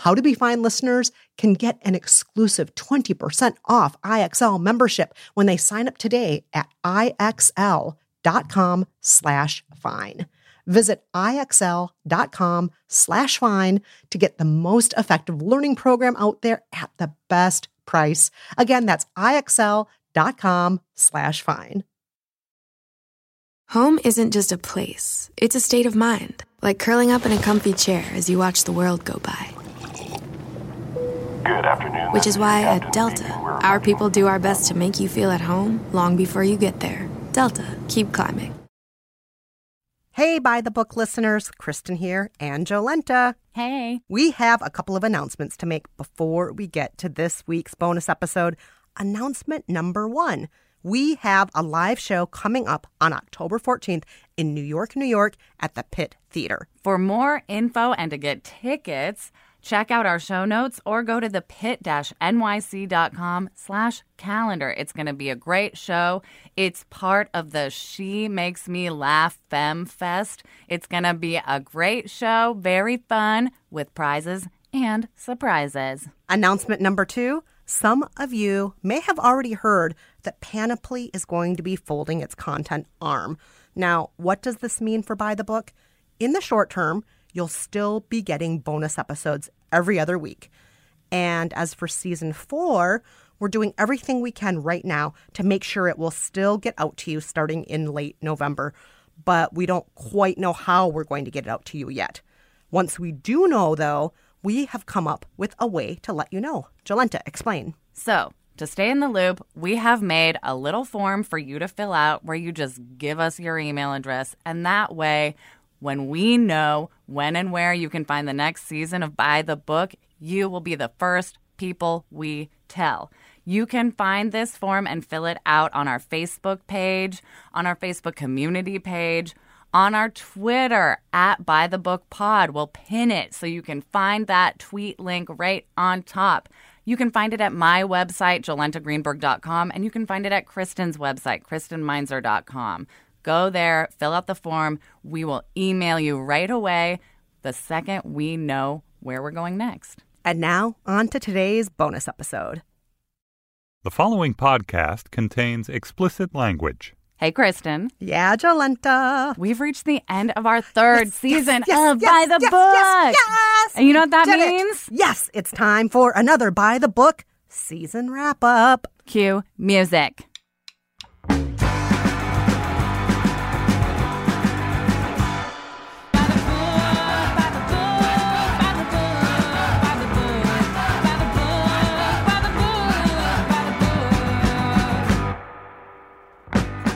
how to Be Fine listeners can get an exclusive 20% off IXL membership when they sign up today at IXL.com slash fine. Visit IXL.com slash fine to get the most effective learning program out there at the best price. Again, that's IXL.com slash fine. Home isn't just a place, it's a state of mind, like curling up in a comfy chair as you watch the world go by. Good afternoon. Which is why at Delta, our people do our best to make you feel at home long before you get there. Delta, keep climbing. Hey, by the book listeners, Kristen here and Jolenta. Hey. We have a couple of announcements to make before we get to this week's bonus episode. Announcement number one we have a live show coming up on October 14th in New York, New York at the Pit Theater. For more info and to get tickets, Check out our show notes or go to the pit-nyc.com slash calendar. It's going to be a great show. It's part of the She Makes Me Laugh Fem Fest. It's going to be a great show, very fun, with prizes and surprises. Announcement number two. Some of you may have already heard that Panoply is going to be folding its content arm. Now, what does this mean for By the Book? In the short term, you'll still be getting bonus episodes every other week. And as for season four, we're doing everything we can right now to make sure it will still get out to you starting in late November. But we don't quite know how we're going to get it out to you yet. Once we do know, though, we have come up with a way to let you know. Jolenta, explain. So, to stay in the loop, we have made a little form for you to fill out where you just give us your email address, and that way when we know when and where you can find the next season of By the Book, you will be the first people we tell. You can find this form and fill it out on our Facebook page, on our Facebook community page, on our Twitter at By the Book Pod. We'll pin it so you can find that tweet link right on top. You can find it at my website, jolentagreenberg.com, and you can find it at Kristen's website, kristenmeinzer.com. Go there, fill out the form. We will email you right away the second we know where we're going next. And now, on to today's bonus episode. The following podcast contains explicit language. Hey, Kristen. Yeah, Jolenta. We've reached the end of our third yes, season yes, of yes, By the yes, Book. Yes, yes, And you know what that Did means? It. Yes, it's time for another By the Book season wrap up. Cue music.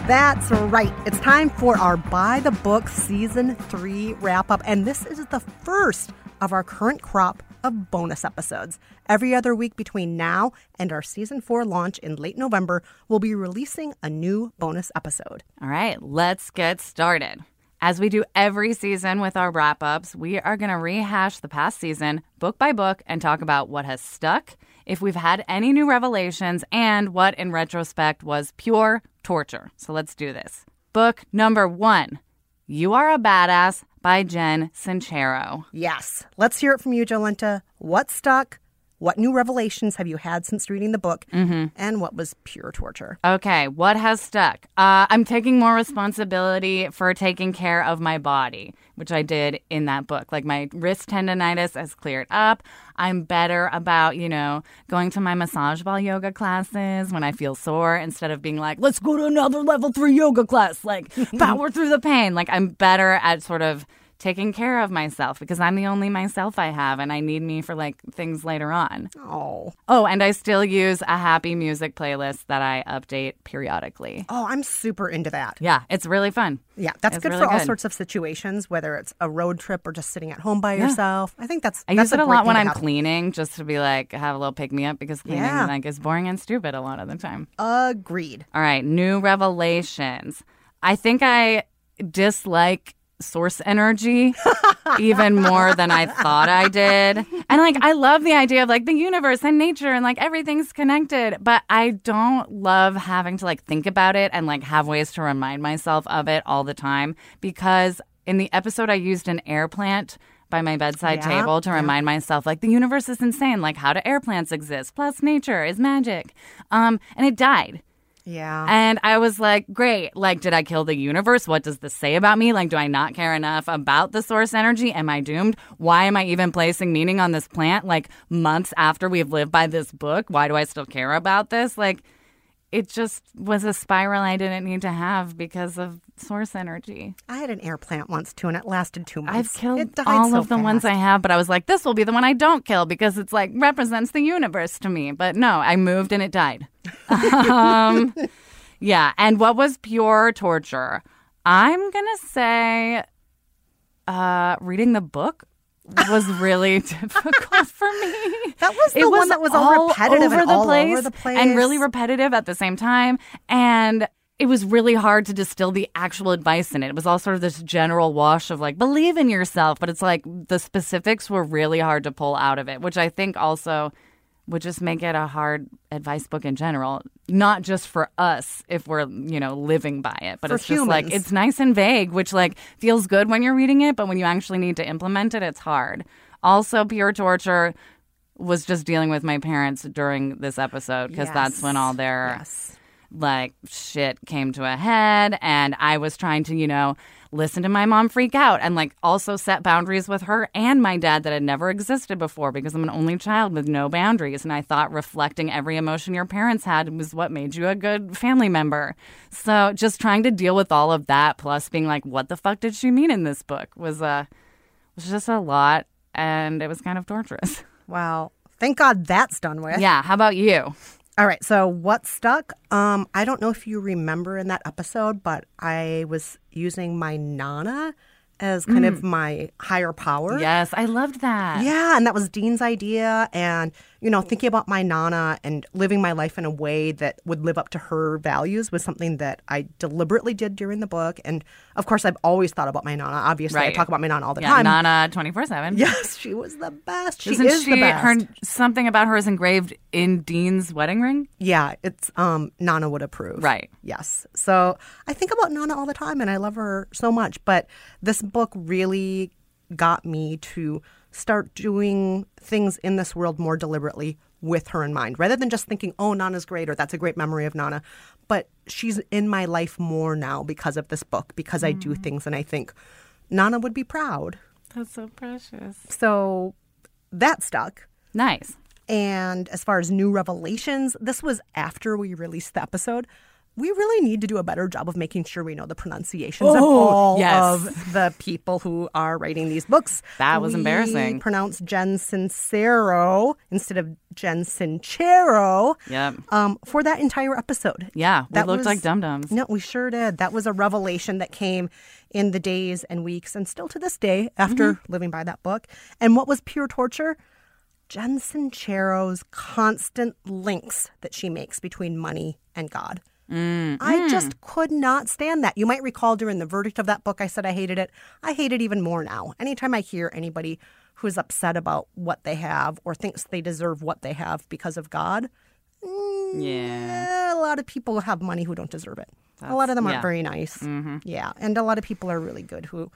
That's right. It's time for our By the Book Season 3 wrap up. And this is the first of our current crop of bonus episodes. Every other week between now and our Season 4 launch in late November, we'll be releasing a new bonus episode. All right, let's get started. As we do every season with our wrap ups, we are going to rehash the past season book by book and talk about what has stuck, if we've had any new revelations, and what in retrospect was pure torture. So let's do this. Book number one You Are a Badass by Jen Sincero. Yes. Let's hear it from you, Jolenta. What stuck? What new revelations have you had since reading the book? Mm-hmm. And what was pure torture? Okay, what has stuck? Uh, I'm taking more responsibility for taking care of my body, which I did in that book. Like my wrist tendonitis has cleared up. I'm better about, you know, going to my massage ball yoga classes when I feel sore instead of being like, let's go to another level three yoga class, like power through the pain. Like I'm better at sort of taking care of myself because I'm the only myself I have and I need me for like things later on. Oh. Oh, and I still use a happy music playlist that I update periodically. Oh, I'm super into that. Yeah, it's really fun. Yeah, that's It's good really for all good. sorts of situations, whether it's a road trip or just sitting at home by Yeah. yourself. I think that's I that's use it a lot when I'm have. cleaning just to be like have a little pick me up because cleaning Yeah. like is boring and stupid a lot of the time. Agreed. All right, new revelations. I think I dislike source energy even more than I thought I did. And like I love the idea of like the universe and nature and like everything's connected, but I don't love having to like think about it and like have ways to remind myself of it all the time because in the episode I used an air plant by my bedside Yeah, table to yeah. remind myself like the universe is insane. Like how do air plants exist? Plus nature is magic. Um and it died Yeah. and I was like, great. Like, did I kill the universe? What does this say about me? Like, do I not care enough about the source energy? Am I doomed? Why am I even placing meaning on this plant? Like, months after we've lived by this book, why do I still care about this? Like, it just was a spiral I didn't need to have because of source energy. I had an air plant once too, and it lasted two months. I've killed all so of the ones I have, but I was like, this will be the one I don't kill because it's like represents the universe to me. But no, I moved and it died. um, yeah. And what was pure torture? I'm going to say uh, reading the book was really difficult for me. That was the one that was all repetitive and all over the place and really repetitive at the same time. And it was really hard to distill the actual advice in it. It was all sort of this general wash of like, believe in yourself. But it's like the specifics were really hard to pull out of it, which I think also would just make it a hard advice book in general, not just for us if we're, you know, living by it, but For it's just like it's nice and vague, which like feels good when you're reading it, but when you actually need to implement it, it's hard. Also, pure torture was just dealing with my parents during this episode because that's when all their Yes. like shit came to a head and I was trying to, you know, listen to my mom freak out and like also set boundaries with her and my dad that had never existed before because I'm an only child with no boundaries and I thought reflecting every emotion your parents had was what made you a good family member. So just trying to deal with all of that plus being like what the fuck did she mean in this book was uh was just a lot and it was kind of torturous. Wow. Thank God that's done with. yeah, how about you? All right. So what stuck? Um, I don't know if you remember in that episode, but I was using my Nana as kind of my higher power. Yes, I loved that. Yeah, and that was Dean's idea. And, you know, thinking about my Nana and living my life in a way that would live up to her values was something that I deliberately did during the book. And of course, I've always thought about my Nana. Obviously, I talk about my Nana all the Yeah, time. Nana 24 7. Yes, she was the best. She Isn't is she, the best. her, something about her is engraved in Dean's wedding ring? Yeah, it's um Nana would approve. Right. Yes. So I think about Nana all the time and I love her so much. But this book really got me to start doing things in this world more deliberately with her in mind, rather than just thinking, oh, Nana's great or that's a great memory of Nana. But she's in my life more now because of this book, because I do mm. things and I think Nana would be proud. That's so precious. So that stuck. Nice. And as far as new revelations, this was after we released the episode. We really need to do a better job of making sure we know the pronunciations of Oh, all yes. of the people who are writing these books. That was We embarrassing. Pronounce Jen Sincero instead of Jen Sincero Yep. um, for that entire episode. Yeah, we That looked was- like dum dums. No, we sure did. That was a revelation that came in the days and weeks and still to this day after Mm-hmm. living by that book. And what was pure torture? Jen Sincero's constant links that she makes between money and God. Mm, I just could not stand that. You might recall during the verdict of that book, I said I hated it. I hate it even more now. Anytime I hear anybody who's upset about what they have or thinks they deserve what they have because of God, Yeah. Eh, a lot of people have money who don't deserve it. a lot of them aren't yeah. very nice. Yeah, and a lot of people are really good who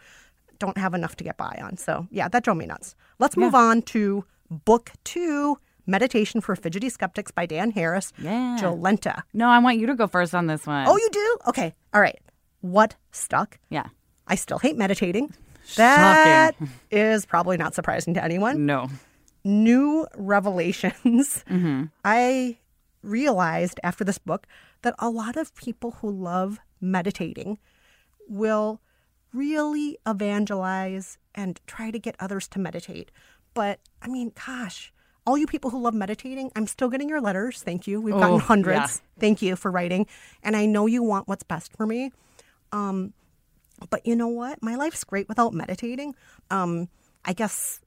don't have enough to get by on. So yeah, that drove me nuts. Let's move on to book two, Meditation for Fidgety Skeptics by Dan Harris. Yeah. Jolenta. No, I want you to go first on this one. Oh, you do? Okay. All right. What stuck? yeah. I still hate meditating. That is probably not surprising to anyone. No. New revelations. Mm-hmm. I realized after this book that a lot of people who love meditating will really evangelize and try to get others to meditate. But I mean, gosh, all you people who love meditating, I'm still getting your letters. Thank you. We've gotten Oh, hundreds. yeah. Thank you for writing. And I know you want what's best for me. Um, but you know what? My life's great without meditating. Um, I guess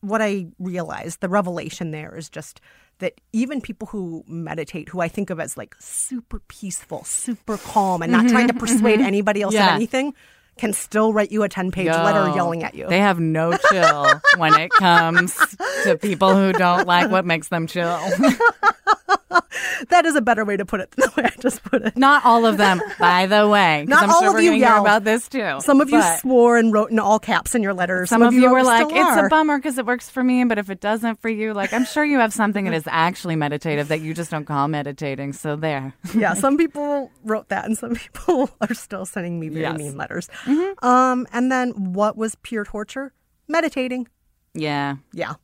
what I realized, the revelation there is just that even people who meditate, who I think of as like super peaceful, super calm, and not trying to persuade anybody else Mm-hmm, Yeah. of anything, can still write you a 10 page letter yelling at you. They have no chill when it comes to people who don't like what makes them chill. that is a better way to put it than the way I just put it. Not all of them, by the way. Not I'm all sure of you yelled. about this too. Some of you swore and wrote in all caps in your letters. Some, of you were like, "It's are. a bummer because it works for me, but if it doesn't for you, like I'm sure you have something that is actually meditative that you just don't call meditating." So there. yeah, some people wrote that, and some people are still sending me very Yes. mean letters. Um, and then what was pure torture? Meditating. Yeah. Yeah.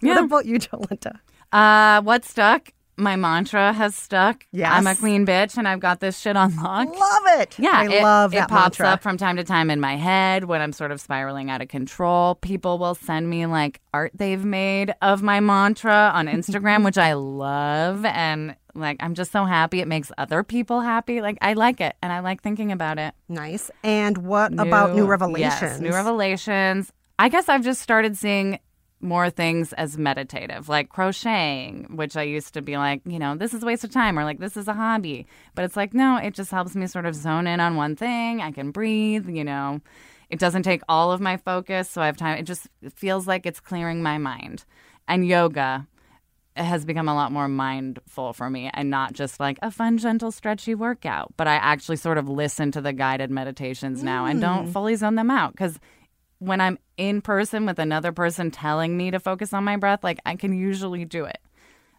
Yeah. what about you, Jolenta? Uh, what stuck? My mantra has stuck. Yes. I'm a clean bitch, and I've got this shit on lock. Love it. Yeah, I it, love that It pops mantra. up from time to time in my head when I'm sort of spiraling out of control. People will send me like art they've made of my mantra on Instagram, which I love, and like I'm just so happy. It makes other people happy. Like I like it, and I like thinking about it. Nice. And what about new revelations? Yes, new revelations. I guess I've just started seeing more things as meditative, like crocheting, which I used to be like, you know, this is a waste of time or like this is a hobby. But it's like, no, it just helps me sort of zone in on one thing. I can breathe, you know. It doesn't take all of my focus, so I have time. It just feels like it's clearing my mind. And yoga has become a lot more mindful for me and not just like a fun, gentle, stretchy workout. But I actually sort of listen to the guided meditations now and don't mm. fully zone them out because when I'm in person with another person telling me to focus on my breath, like I can usually do it.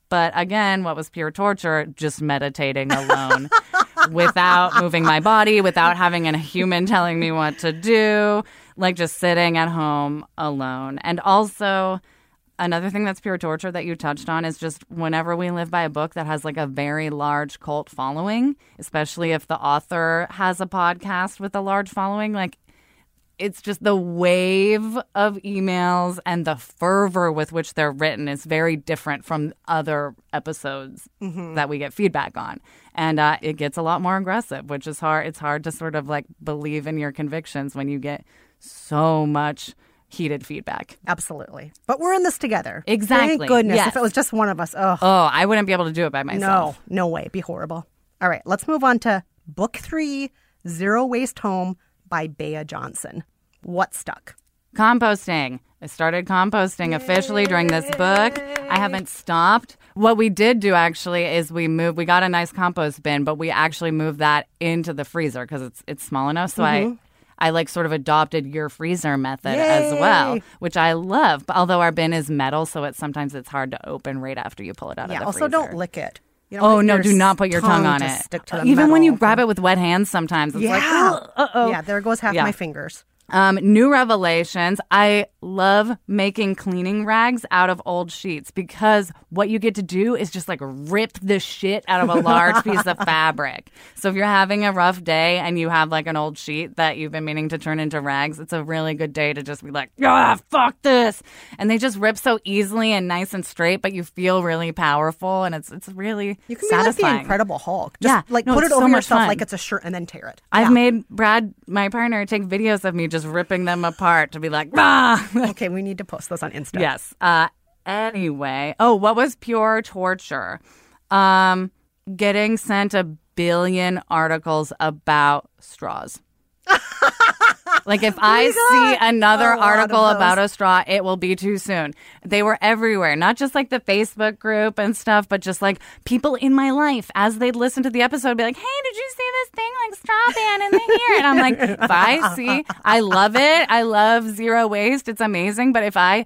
But again, what was pure torture? Just meditating alone without moving my body, without having a human telling me what to do, like just sitting at home alone. And also, another thing that's pure torture that you touched on is just whenever we live by a book that has like a very large cult following, especially if the author has a podcast with a large following, like it's just the wave of emails and the fervor with which they're written is very different from other episodes that we get feedback on and uh, it gets a lot more aggressive which is hard it's hard to sort of like believe in your convictions when you get so much heated feedback Absolutely. But we're in this together. Exactly. Thank goodness. Yes. If it was just one of us, oh, oh i wouldn't be able to do it by myself no, no way. It'd be horrible. All right, let's move on to book three Zero Waste Home by Bea Johnson. What stuck? Composting. I started composting officially during this book. I haven't stopped. What we did do actually is we moved. We got a nice compost bin, but we actually moved that into the freezer because it's it's small enough. So I. I like sort of adopted your freezer method as well, which I love. But although our bin is metal, so it's sometimes it's hard to open right after you pull it out Yeah, of the also freezer. Also, don't lick it. Oh no! Do not put your tongue, on to it. Stick to the Even when you grab it with wet hands, sometimes it's like, Yeah. uh oh. Yeah, there goes half Yeah. my fingers. Um, new revelations. I love making cleaning rags out of old sheets because what you get to do is just like rip the shit out of a large piece of fabric. So if you're having a rough day and you have like an old sheet that you've been meaning to turn into rags, it's a really good day to just be like, ah, fuck this. And they just rip so easily and nice and straight, but you feel really powerful and it's it's really You can be like the Incredible Hulk. Just Yeah. like No, put it it's over so yourself fun. like it's a shirt and then tear it. I've Yeah. made Brad, my partner, take videos of me just ripping them apart to be like, ah. okay, we need to post those on Insta. yes. Uh, anyway, oh, what was pure torture? Um, getting sent a billion articles about straws. like if I see another a article about a straw, it will be too soon. They were everywhere, not just like the Facebook group and stuff, but just like people in my life as they'd listen to the episode, be like, "Hey, did you see this thing like straw ban in the here?" And I'm like, "If I see, I love it. I love zero waste. It's amazing. But if I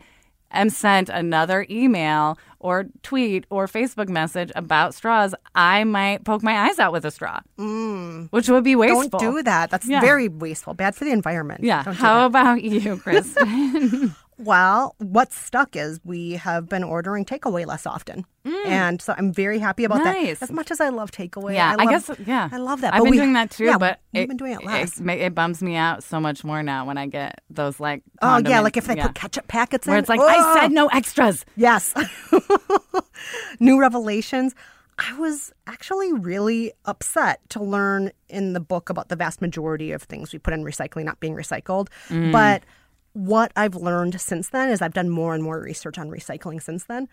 am sent another email or tweet or Facebook message about straws, I might poke my eyes out with a straw, mm. which would be wasteful. Don't do that. That's Yeah. very wasteful. Bad for the environment. Yeah. Don't How about you, Kristen? Well, what's stuck is we have been ordering takeaway less often. And so I'm very happy about Mm. Nice. that. As much as I love takeaway. yeah, I, love- guess. Yeah, I love that. I've But been we- doing that too, yeah, but we've it, been doing it less. It, it bums me out so much more now when I get those like. oh, yeah. Like if they yeah. put ketchup packets in. where it's like Ugh. I said no extras. Yes. New revelations. I was actually really upset to learn in the book about the vast majority of things we put in recycling not being recycled. Mm. But what I've learned since then is I've done more and more research on recycling since then.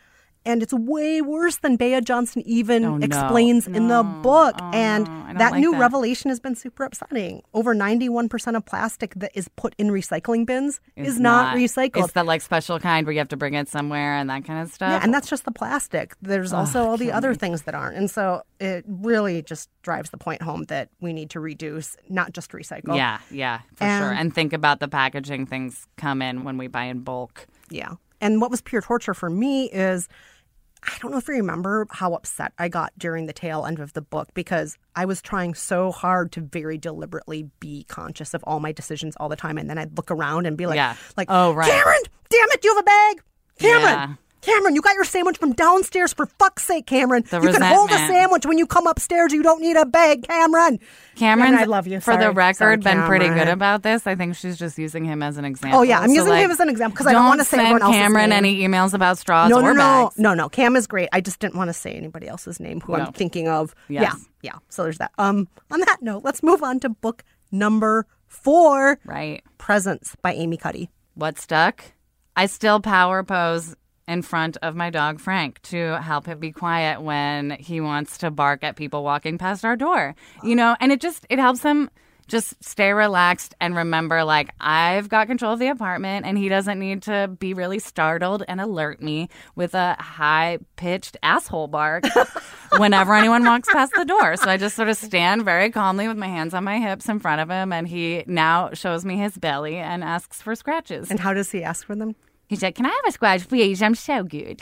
And it's way worse than Bea Johnson even Oh, no. explains in the book. Oh, and no. That like new that. revelation has been super upsetting. Over 91% of plastic that is put in recycling bins It's is not, recycled. It's the like special kind where you have to bring it somewhere and that kind of stuff. Yeah, and that's just the plastic. There's also all the other things that aren't. And so it really just drives the point home that we need to reduce, not just recycle. yeah, yeah, for And- sure. And think about the packaging things come in when we buy in bulk. Yeah. And what was pure torture for me is I don't know if you remember how upset I got during the tail end of the book because I was trying so hard to very deliberately be conscious of all my decisions all the time. And then I'd look around and be like, Yeah. like, Oh, right. Cameron, damn it, do you have a bag? Cameron, Yeah. Cameron, you got your sandwich from downstairs for fuck's sake, Cameron. The you can hold a sandwich when you come upstairs. You don't need a bag, Cameron. Cameron's, I love you. For the record, Sorry, been pretty good about this. I think she's just using him as an example. Oh, yeah, I'm So, using like, him as an example because I don't wanna say send everyone else's Cameron name. any emails about straws No, or no, no, bags. no, no. Cam is great. I just didn't want to say anybody else's name who No. I'm thinking of. Yes. Yeah, yeah. So there's that. Um, on that note, let's move on to book number four, Right. Presence by Amy Cuddy. What stuck? I still power pose in front of my dog Frank to help him be quiet when he wants to bark at people walking past our door. You know, and it just it helps him just stay relaxed and remember like I've got control of the apartment and he doesn't need to be really startled and alert me with a high pitched asshole bark whenever anyone walks past the door. So I just sort of stand very calmly with my hands on my hips in front of him and he now shows me his belly and asks for scratches. And how does he ask for them? He said, Can I have a squash, please? I'm so good.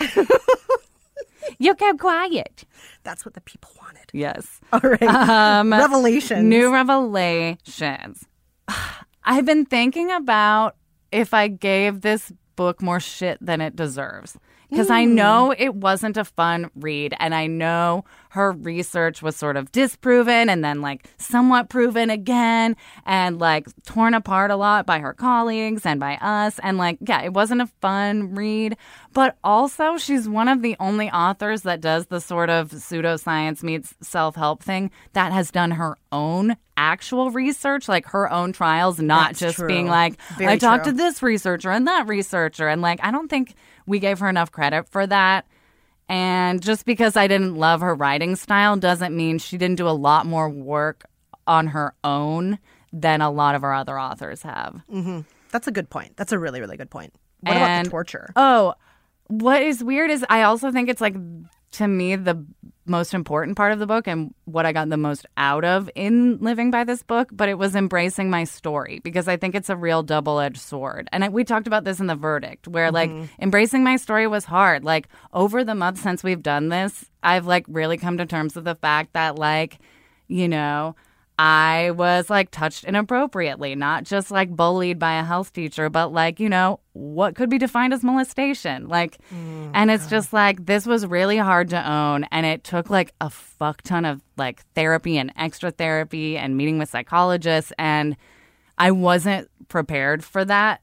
you kept quiet. That's what the people wanted. Yes. All right. Um, Revelations. New revelations. I've been thinking about if I gave this book more shit than it deserves. Because I know it wasn't a fun read, and I know her research was sort of disproven and then like somewhat proven again, and like torn apart a lot by her colleagues and by us. And like, yeah, it wasn't a fun read, but also she's one of the only authors that does the sort of pseudoscience meets self help thing that has done her own actual research, like her own trials, not That's just true. being like, Very I talked true. to this researcher and that researcher. And like, I don't think we gave her enough credit for that. And just because I didn't love her writing style doesn't mean she didn't do a lot more work on her own than a lot of our other authors have. Mm-hmm. That's a good point. That's a really, really good point. What about the torture? Oh, what is weird is I also think it's like to me the most important part of the book and what I got the most out of in living by this book, but it was embracing my story because I think it's a real double-edged sword. And I, we talked about this in the verdict where like mm-hmm. embracing my story was hard. Like over the months since we've done this, I've like really come to terms with the fact that like, you know, I was like touched inappropriately, not just like bullied by a health teacher, but like, you know, what could be defined as molestation. Like, mm, and it's just like, this was really hard to own. And it took like a fuck ton of like therapy and extra therapy and meeting with psychologists. And I wasn't prepared for that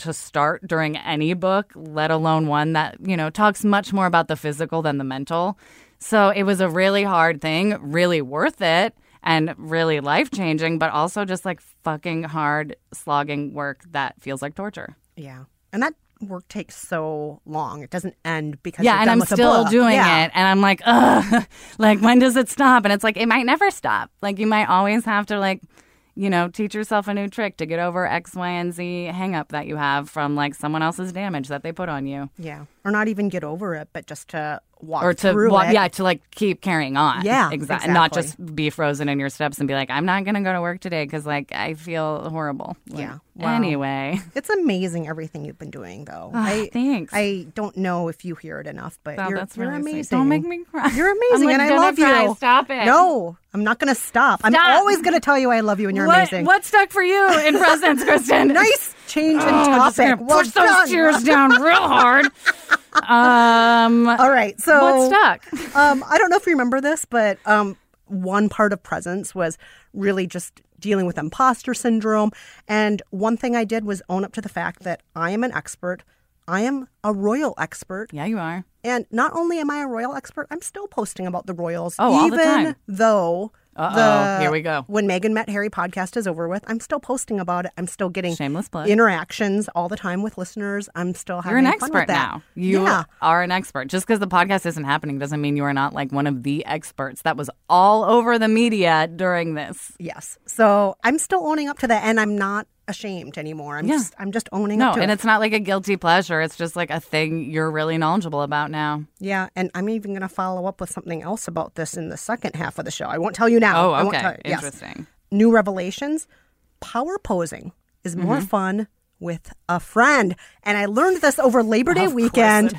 to start during any book, let alone one that, you know, talks much more about the physical than the mental. So it was a really hard thing, really worth it and really life changing, but also just like fucking hard slogging work that feels like torture. Yeah. And that work takes so long. It doesn't end because yeah, and I'm still doing Yeah. it. And I'm like, ugh, like when does it stop? And it's like, it might never stop. Like you might always have to like, you know, teach yourself a new trick to get over X, Y, and Z hang up that you have from like someone else's damage that they put on you. Yeah. or not even get over it, but just to walk or to through walk, it. yeah, to like keep carrying on. Yeah, exactly. And not just be frozen in your steps and be like, I'm not going to go to work today because like I feel horrible. Like, Yeah. Wow. Anyway, It's amazing everything you've been doing, though. Ah, I, thanks. I don't know if you hear it enough, but Wow, you're, that's you're really sweet. amazing. Don't make me cry. You're amazing, like, and I gonna love cry. you. Stop it. No, I'm not going to stop. I'm always going to tell you I love you and you're what, amazing. What stuck for you in Presence, Kristen? Nice change in Oh, topic. gonna Well push those tears down real hard. Um, All right, so what stuck? um, I don't know if you remember this, but um, one part of presence was really just dealing with imposter syndrome. And one thing I did was own up to the fact that I am an expert. I am a royal expert. Yeah, you are. And not only am I a royal expert, I'm still posting about the royals. Oh, even though Uh-oh, here we go. When Meghan Met Harry podcast is over with, I'm still posting about it. I'm still getting Shameless plug. interactions all the time with listeners. I'm still having You're an fun with expert that. now. You yeah. are an expert. Just because the podcast isn't happening doesn't mean you are not like one of the experts. That was all over the media during this. Yes. So I'm still owning up to that, and I'm not ashamed anymore. I'm Yeah. just I'm just owning No, up to and it. it's not like a guilty pleasure. It's just like a thing you're really knowledgeable about now. Yeah, and I'm even going to follow up with something else about this in the second half of the show. I won't tell you now. Oh, I won't okay. tell you. Yes. Interesting. New revelations. Power posing is more Mm-hmm. fun with a friend, and I learned this over Labor Day weekend.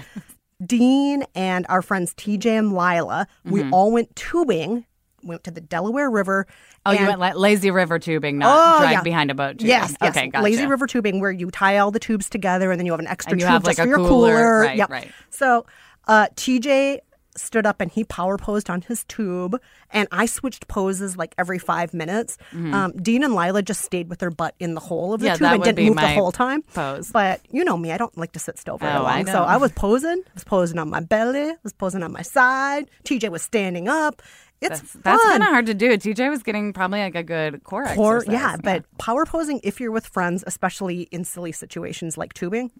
Dean and our friends TJ and Lila, we all went tubing. Went to the Delaware River. Mm-hmm. Oh, you went la- lazy river tubing, not Oh, drag yeah. behind a boat tubing. Yes, yes. Okay, gotcha. Lazy river tubing, where you tie all the tubes together, and then you have an extra you tube have, just like, for a your cooler. cooler. Right, Yep. right. So, uh, TJ stood up and he power posed on his tube, and I switched poses like every five minutes. Um, Dean and Lila just stayed with their butt in the hole of the Mm-hmm. Yeah, tube and didn't move the whole time. pose. But you know me, I don't like to sit still very Oh, I long. So. I was posing. I was posing on my belly. I was posing on my side. TJ was standing up. It's That's, fun. that's kind of hard to do. TJ was getting probably like a good core Or exercise. yeah, but power posing if you're with friends, especially in silly situations like tubing,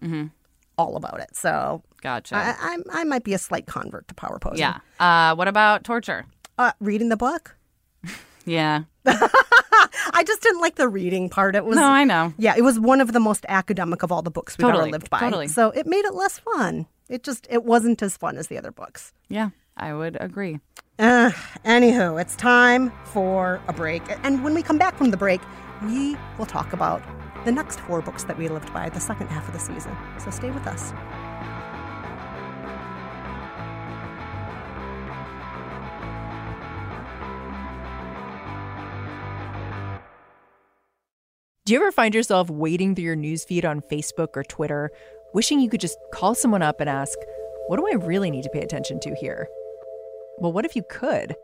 all about it. So Gotcha. I, I I might be a slight convert to power posing. yeah. Uh, what about torture? uh, reading the book. Yeah. I just didn't like the reading part. It was No, I know. yeah, it was one of the most academic of all the books we've Totally, ever lived by. totally. So it made it less fun. It just it wasn't as fun as the other books. Yeah, I would agree. Uh, anywho, it's time for a break. And when we come back from the break, we will talk about the next four books that we lived by the second half of the season. So stay with us. Do you ever find yourself wading through your newsfeed on Facebook or Twitter, wishing you could just call someone up and ask, What do I really need to pay attention to here? Well, what if you could?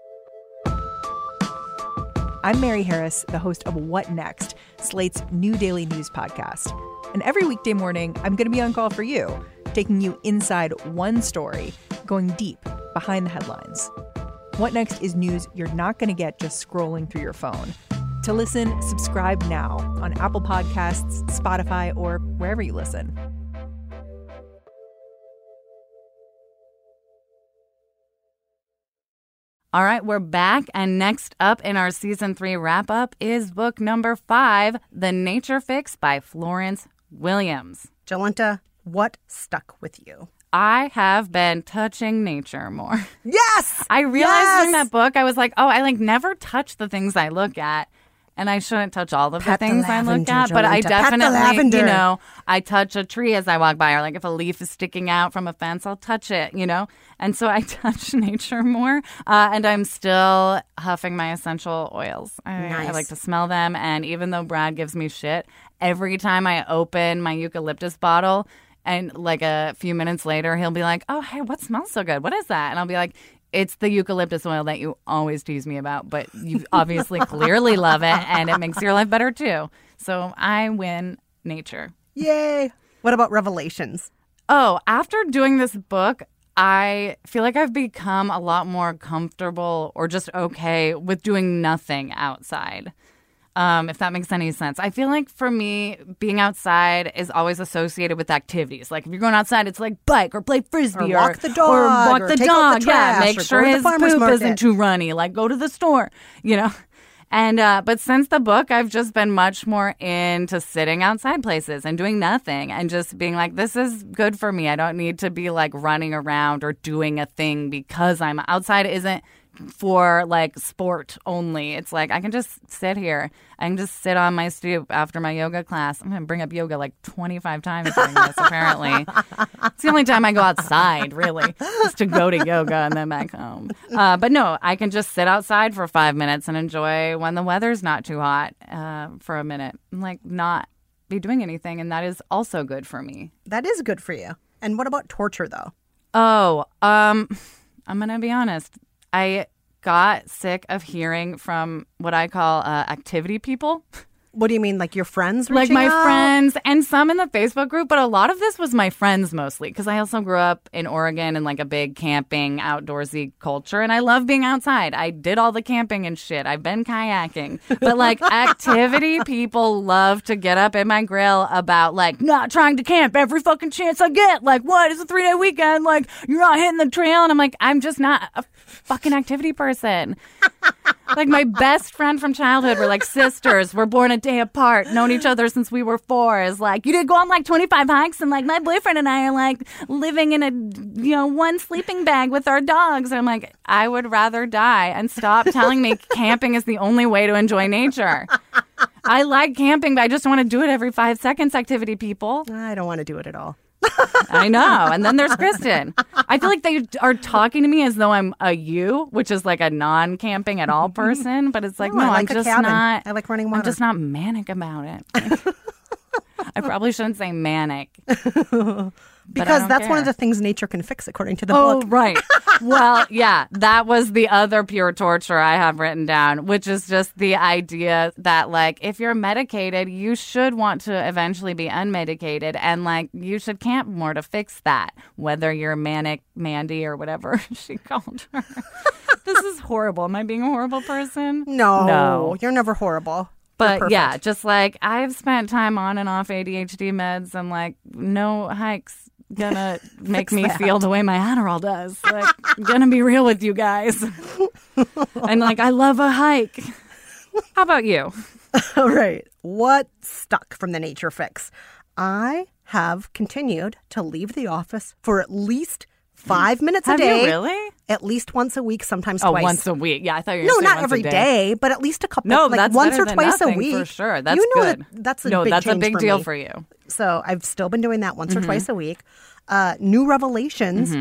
I'm Mary Harris, the host of What Next, Slate's new daily news podcast. And every weekday morning, I'm going to be on call for you, taking you inside one story, going deep behind the headlines. What Next is news you're not going to get just scrolling through your phone. To listen, subscribe now on Apple Podcasts, Spotify, or wherever you listen. All right, we're back. And next up in our season three wrap up is book number five The Nature Fix by Florence Williams. Jolenta, what stuck with you? I have been touching nature more. Yes! I realized Yes! during that book, I was like, oh, I like never touch the things I look at. And I shouldn't touch all of Pat the the things I look at, but I the definitely, you know, I touch a tree as I walk by, or like if a leaf is sticking out from a fence, I'll touch it, you know? And so I touch nature more. Uh, and I'm still huffing my essential oils. I, I like to smell them. And even though Brad gives me shit, every time I open my eucalyptus bottle, and like a few minutes later, he'll be like, "Oh, hey, what smells so good? What is that?" And I'll be like, "It's the eucalyptus oil that you always tease me about, but you obviously clearly love it, and it makes your life better too." So I win nature. Yay! What about Revelations? Oh, after doing this book, I feel like I've become a lot more comfortable or just okay with doing nothing outside. Um, if that makes any sense. I feel like for me, being outside is always associated with activities. Like if you're going outside, it's like bike or play frisbee Or walk the dog, or walk or the dog. the yeah, make sure the his poop market. isn't too runny. Like go to the store, you know. And uh, but since the book, I've just been much more into sitting outside places and doing nothing and just being like, this is good for me. I don't need to be like running around or doing a thing because I'm outside. Isn't for like sport only. It's like I can just sit here. I can just sit on my stoop after my yoga class. I'm to bring up yoga like 25 times during this, apparently. It's the only time I go outside, really, just to go to yoga and then back home. Uh, but no, I can just sit outside for five minutes and enjoy when the weather's not too hot uh, for a minute. And, like, not be doing anything. And that is also good for me. That is good for you. And what about torture, though? Oh, um, I'm to be honest. I got sick of hearing from what I call uh, activity people. What do you mean, like your friends? like my out? friends and some in the Facebook group, but a lot of this was my friends mostly because I also grew up in Oregon in like a big camping, outdoorsy culture, and I love being outside. I did all the camping and shit. I've been kayaking, but like activity people love to get up in my grill about like not trying to camp every fucking chance I get. Like, what? It's a three day weekend. Like, you're not hitting the trail, and I'm like, I'm just not a fucking activity person. Like my best friend from childhood we're like sisters. We're born a day apart known each other since we were four. Is like you did go on like 25 hikes and like my boyfriend and i are like living in a you know one sleeping bag with our dogs. And i'm like i would rather die. And stop telling me camping is the only way to enjoy nature. I like camping but i just want to do it every five seconds activity people. I don't want to do it at all. I know. And then there's Kristen. I feel like they are talking to me as though I'm a you, which is like a non camping at all person. But it's like, oh, No, no, I like I'm just cabin. not. I like running I'm just not manic about it. I probably shouldn't say manic. Because that's one of the things nature can fix, according to the Oh, book. right. Well, yeah, that was the other pure torture I have written down, which is just the idea that, like, if you're medicated, you should want to eventually be unmedicated. And, like, you should camp more to fix that, whether you're manic Mandy or whatever she called her. this is horrible. Am I being a horrible person? No, No. you're never horrible. But yeah, just like I've spent time on and off ADHD meds, and like no hikes gonna make me feel the way my Adderall does. Like, I'm gonna be real with you guys. and like, I love a hike. How about you? All right. What stuck from the nature fix? I have continued to leave the office for at least five mm. minutes Have a day. you really? At least once a week, sometimes Oh, twice. once a week. Yeah, I thought you were no, not every day. day, but at least a couple. No, like that's once or twice a week for sure. That's you know good. That that's a no, big that's a big for deal me. for you. So I've still been doing that once Mm-hmm. or twice a week. Uh, new revelations.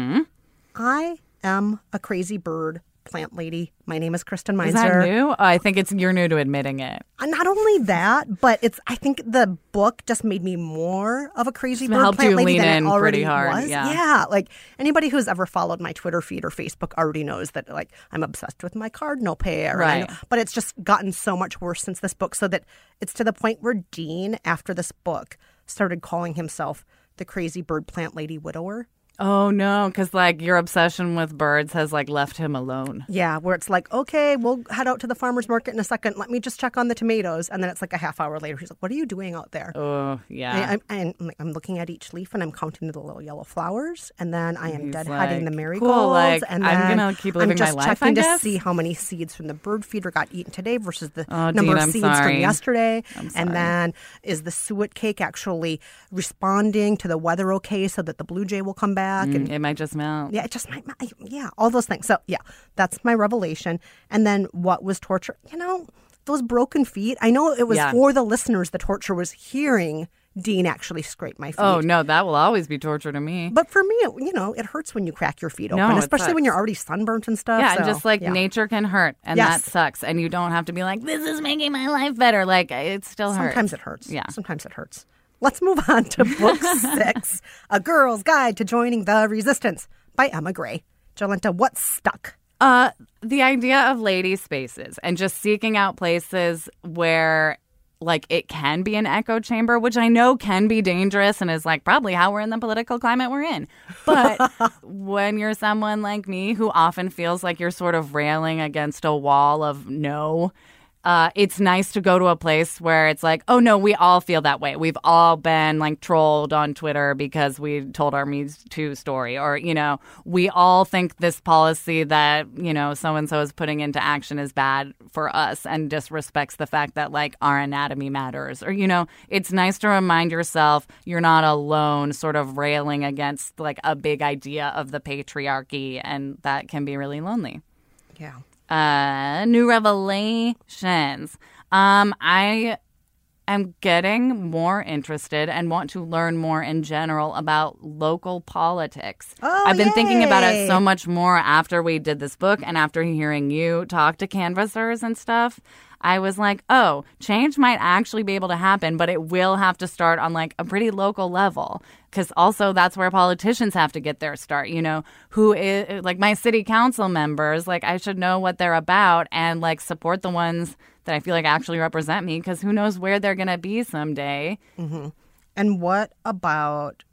I am a crazy bird plant lady. My name is Kristen Meinzer. Is that new? I think it's you're new to admitting it. Uh, Not only that, but it's. I think the book just made me more of a crazy Just bird plant lady than it already pretty hard, was. yeah. like anybody who's ever followed my Twitter feed or Facebook already knows that like I'm obsessed with my cardinal pair. know- Right. but it's just gotten so much worse since this book, so that it's to the point where Dean, after this book, started calling himself the crazy bird plant lady widower. Oh no, because like your obsession with birds has like left him alone. Yeah, where it's like, okay, we'll head out to the farmer's market in a second. Let me just check on the tomatoes. And then it's like a half hour later. He's like, what are you doing out there? Oh yeah. I'm, and I'm, like, I'm looking at each leaf and I'm counting the little yellow flowers. And then I am He's deadheading like, the "Cool, marigolds. like, and I'm gonna keep living I'm just my life, I checking to see how many seeds from the bird feeder got eaten today versus the Oh, number Dean, of I'm seeds from yesterday. I'm And then is the suet cake actually responding to the weather okay so that the blue jay will come back? And mm, it might just melt. yeah, it just might, yeah, all those things. So, yeah, that's my revelation. And then what was torture? You know, those broken feet. I know it was Yeah. for the listeners, the torture was hearing Dean actually scrape my feet. Oh no, that will always be torture to me. But for me, it, you know, it hurts when you crack your feet open, it especially when you're already sunburnt and stuff. yeah, and just like yeah. nature can hurt, and Yes. that sucks. And you don't have to be like, "This is making my life better." Like it still hurts. Sometimes it hurts. Yeah. Sometimes it hurts. Let's move on to book six A Girl's Guide to Joining the Resistance by Emma Gray. Jolenta, what's stuck? Uh, the idea of lady spaces and just seeking out places where like it can be an echo chamber, which I know can be dangerous and is like probably how we're in the political climate we're in. But when you're someone like me who often feels like you're sort of railing against a wall of no, uh, it's nice to go to a place where it's like, oh no, we all feel that way. We've all been like trolled on Twitter because we told our Me Too story, or you know, we all think this policy that you know so and so is putting into action is bad for us and disrespects the fact that like our anatomy matters, or you know, it's nice to remind yourself you're not alone, sort of railing against like a big idea of the patriarchy, and that can be really lonely Yeah. Uh, new revelations. Um, I am getting more interested and want to learn more in general about local politics. Oh, I've been thinking about it so much more after we did this book and after hearing you talk to canvassers and stuff. I was like, oh, change might actually be able to happen, but it will have to start on like a pretty local level. Because also, that's where politicians have to get their start. You know, who is like my city council members, like, I should know what they're about and like support the ones that I feel like actually represent me because who knows where they're going to be someday. Mm-hmm. And what about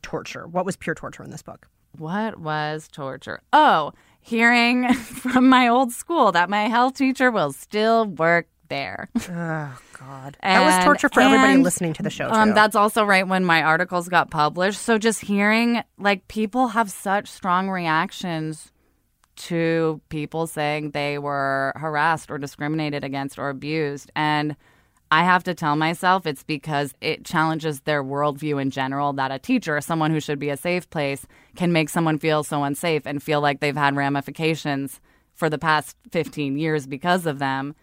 torture? What was pure torture in this book? What was torture? Oh, hearing from my old school that my health teacher will still work there. Oh God, that was torture for everybody listening to the show. Um, that's also right when my articles got published. So just hearing like people have such strong reactions to people saying they were harassed or discriminated against or abused. And I have to tell myself it's because it challenges their worldview in general that a teacher, someone who should be a safe place, can make someone feel so unsafe and feel like they've had ramifications for the past 15 years because of them.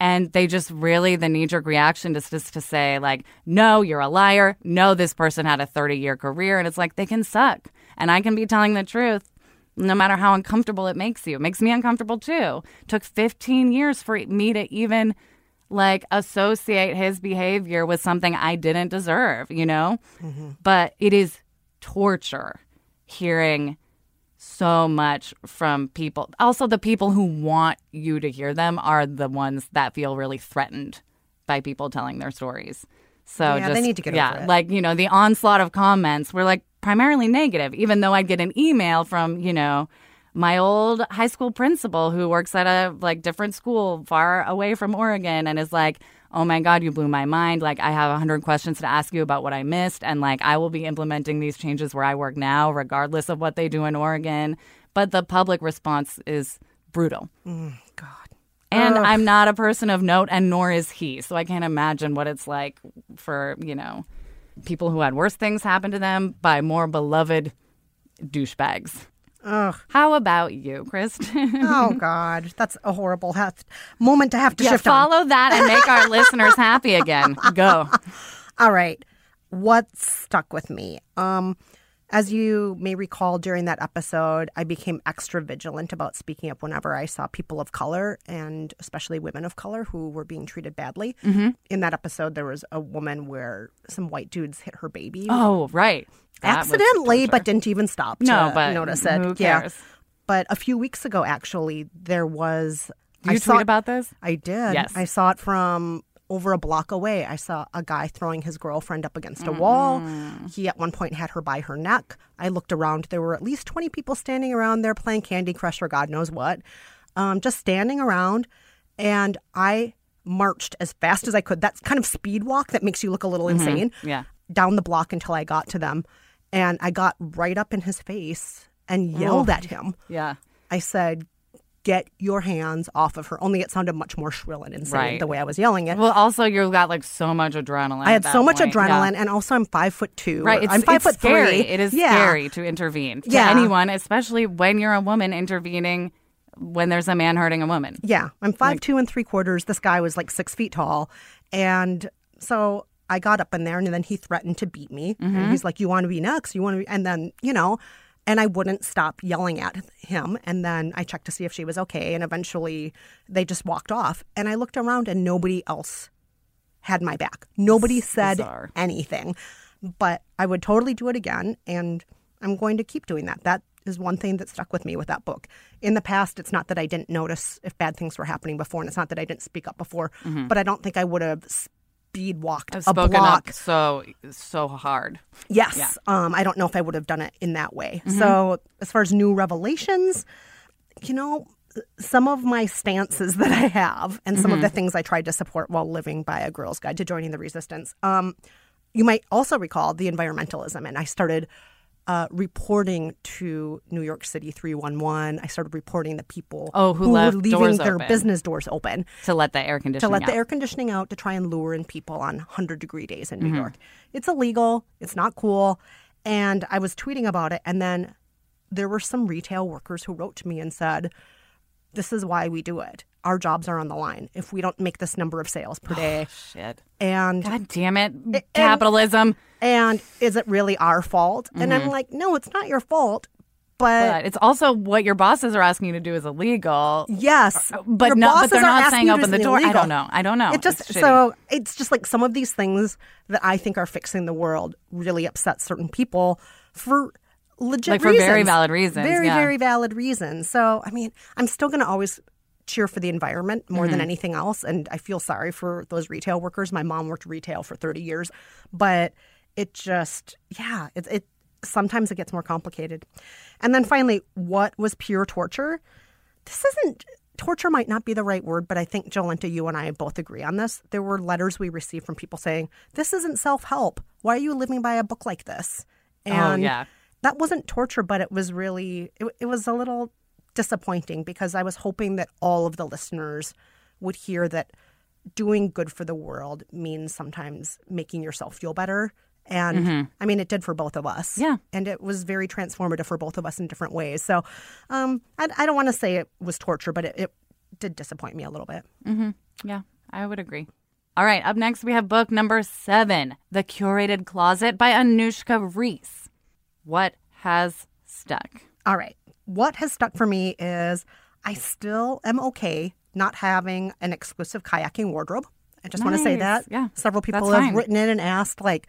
And they just really, the knee jerk reaction is just to say, like, no, you're a liar. No, this person had a 30 year career. And it's like, they can suck. And I can be telling the truth no matter how uncomfortable it makes you. It makes me uncomfortable too. took 15 years for me to even like associate his behavior with something I didn't deserve, you know? Mm-hmm. But it is torture hearing so much from people. Also, the people who want you to hear them are the ones that feel really threatened by people telling their stories. So Yeah, they need to get yeah, over it. like you know, the onslaught of comments were like primarily negative. Even though I'd get an email from you know my old high school principal who works at a like different school far away from Oregon and is like, "Oh my god, you blew my mind. Like I have a 100 questions to ask you about what I missed and like I will be implementing these changes where I work now regardless of what they do in Oregon." But the public response is brutal. Mm, god. And I'm not a person of note, and nor is he. So I can't imagine what it's like for, you know, people who had worse things happen to them by more beloved douchebags. Ugh. How about you, Kristen? Oh God, that's a horrible ha- moment to have to yeah, shift on. follow that and make our listeners happy again. Go. All right, what stuck with me? Um, as you may recall, during that episode, I became extra vigilant about speaking up whenever I saw people of color and especially women of color who were being treated badly. Mm-hmm. In that episode, there was a woman where some white dudes hit her baby Oh, right. That accidentally, but didn't even stop to No, but notice it. who Yeah. cares? But a few weeks ago, actually, there was. Did I you saw, tweet about this? I did. Yes. I saw it from over a block away. I saw a guy throwing his girlfriend up against a wall. He at one point had her by her neck. I looked around. There were at least 20 people standing around there playing Candy Crush or God knows what, um, just standing around. And I marched as fast as I could. That's kind of speed walk that makes you look a little insane. Yeah. Down the block until I got to them. And I got right up in his face and yelled at him. Yeah. I said, "Get your hands off of her." Only it sounded much more shrill and insane Right. the way I was yelling it. Well, also, you've got like so much adrenaline. I had so much point. Yeah. adrenaline, and also I'm five foot two. Right, it's, I'm five it's foot scary. three. It is yeah. scary to intervene to Yeah. anyone, especially when you're a woman intervening when there's a man hurting a woman. Yeah, I'm five two and three quarters. This guy was like six feet tall, and so I got up in there, and then he threatened to beat me. Mm-hmm. And he's like, "You want to be next? You want to?" be And then you know, and I wouldn't stop yelling at him. And then I checked to see if she was okay, and eventually they just walked off. And I looked around, and nobody else had my back. Nobody said bizarre. anything, but I would totally do it again, and I'm going to keep doing that. That is one thing that stuck with me with that book. In the past, it's not that I didn't notice if bad things were happening before, and it's not that I didn't speak up before, mm-hmm. but I don't think I would have speed walked I've a block. so so hard. Yes. Um, I don't know if I would have done it in that way. Mm-hmm. So, as far as new revelations, you know, some of my stances that I have and some of the things I tried to support while living by a girl's guide to joining the resistance. Um, you might also recall the environmentalism, and I started uh, reporting to New York City 311. I started reporting the people Oh, who were leaving their open. business doors open to let the air to conditioning let the out. air conditioning out to try and lure in people on 100 degree days in New Mm-hmm. York. It's illegal. It's not cool. And I was tweeting about it. And then there were some retail workers who wrote to me and said, This is why we do it. Our jobs are on the line if we don't make this number of sales per day. Shit. and God damn it. Capitalism. and is it really our fault? And I'm like, no, it's not your fault. But, Mm-hmm. But it's also what your bosses are asking you to do is illegal. yes, But your no, but they're not saying open the do door. I don't know. I don't know. It just It's so it's just like some of these things that I think are fixing the world really upset certain people for legit Like, for very reasons. valid reasons, Very yeah. very valid reasons. So I mean, I'm still going to always cheer for the environment more Mm-hmm. than anything else, and I feel sorry for those retail workers. My mom worked retail for 30 years, but it just yeah, it it sometimes it gets more complicated. And then finally, what was pure torture? this isn't torture might not be the right word, but I think Jolenta, you and I both agree on this. There were letters we received from people saying, This isn't self help. Why are you living by a book like this? Oh, yeah. That wasn't torture, but it was really it, it was a little disappointing because I was hoping that all of the listeners would hear that doing good for the world means sometimes making yourself feel better. And I mean, it did for both of us. Mm-hmm. Yeah. And it was very transformative for both of us in different ways. So um, I, I don't want to say it was torture, but it, it did disappoint me a little bit. Yeah, I would agree. All right, up next we have book number seven The Curated Closet by Anuschka Rees. What has stuck? All right. What has stuck for me is I still am okay not having an exclusive kayaking wardrobe. I just want to say that. Yeah, Several people that's have fine. written in and asked, like,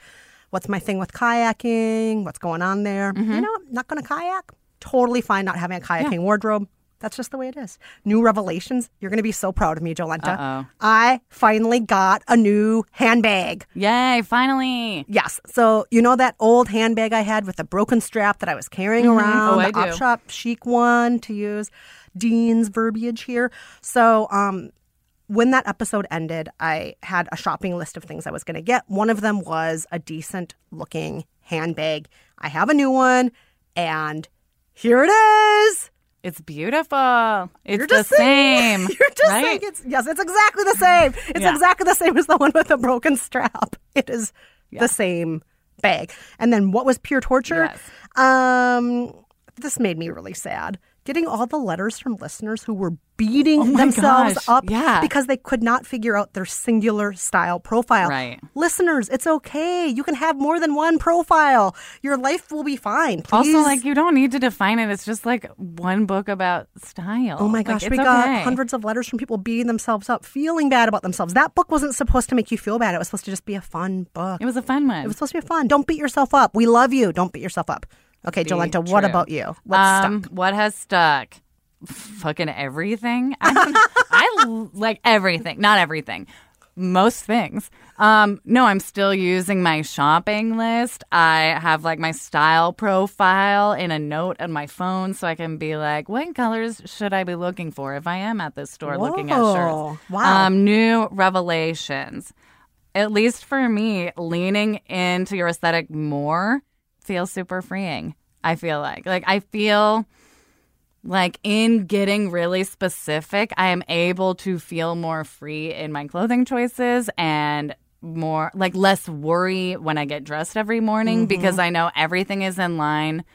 what's my thing with kayaking? What's going on there? Mm-hmm. You know, I'm not going to kayak. Totally fine not having a kayaking wardrobe. That's just the way it is. New revelations. You're going to be so proud of me, Jolenta. Uh-oh. I finally got a new handbag. Yay, finally. Yes. So you know that old handbag I had with the broken strap that I was carrying around, Oh, I the op do. shop chic one to use Dean's verbiage here. So um when that episode ended, I had a shopping list of things I was going to get. One of them was a decent looking handbag. I have a new one and here it is. It's beautiful. It's You're the same. You're just right? saying it's yes, it's exactly the same. It's Yeah. exactly the same as the one with the broken strap. It is the same bag. And then what was pure torture? Yes. Um this made me really sad. Getting all the letters from listeners who were beating Oh themselves gosh, up yeah. because they could not figure out their singular style profile. Right. Listeners, it's okay. You can have more than one profile. Your life will be fine. Please. Also, like, you don't need to define it. It's just like one book about style. Oh my gosh, it's we got okay. hundreds of letters from people beating themselves up, feeling bad about themselves. That book wasn't supposed to make you feel bad. It was supposed to just be a fun book. It was a fun one. It was supposed to be fun. Don't beat yourself up. We love you. Don't beat yourself up. Okay, Jolenta, what about you? What's um, stuck? What has stuck? Fucking everything. I. I like everything. Not everything. Most things. Um, no, I'm still using my shopping list. I have like my style profile in a note on my phone, so I can be like, what colors should I be looking for if I am at this store looking at shirts? Wow. Um, new revelations. At least for me, leaning into your aesthetic more feels super freeing. I feel like. Like I feel like in getting really specific, I am able to feel more free in my clothing choices and more like less worry when I get dressed every morning mm-hmm. because I know everything is in line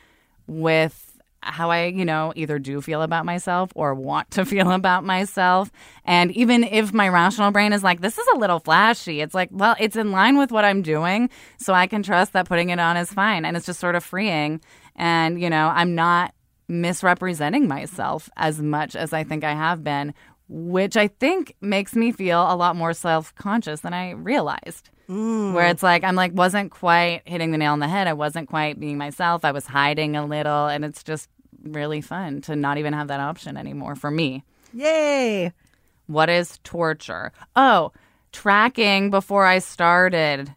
with how I, you know, either do feel about myself or want to feel about myself. And even if my rational brain is like, this is a little flashy, it's like, well, it's in line with what I'm doing. So I can trust that putting it on is fine. And it's just sort of freeing. And, you know, I'm not misrepresenting myself as much as I think I have been, which I think makes me feel a lot more self conscious than I realized. Mm. Where it's like, I'm like, wasn't quite hitting the nail on the head. I wasn't quite being myself. I was hiding a little. And it's just really fun to not even have that option anymore for me. Yay. What is torture? Oh, tracking before I started